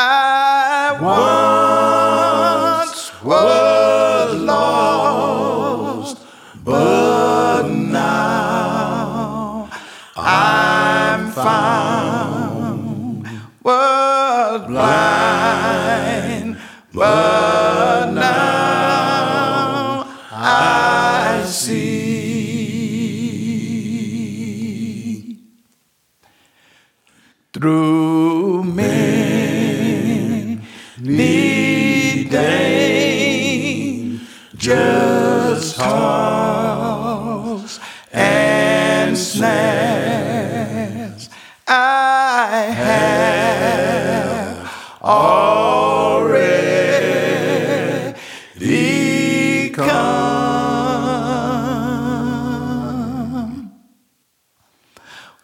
I once was lost, but now I'm found. Was blind, but now I see. Through many Just toils, and snares, I have already come.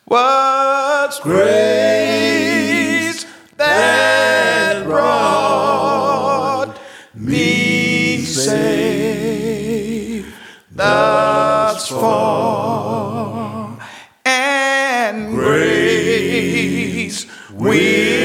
What's grace us far, and grace will.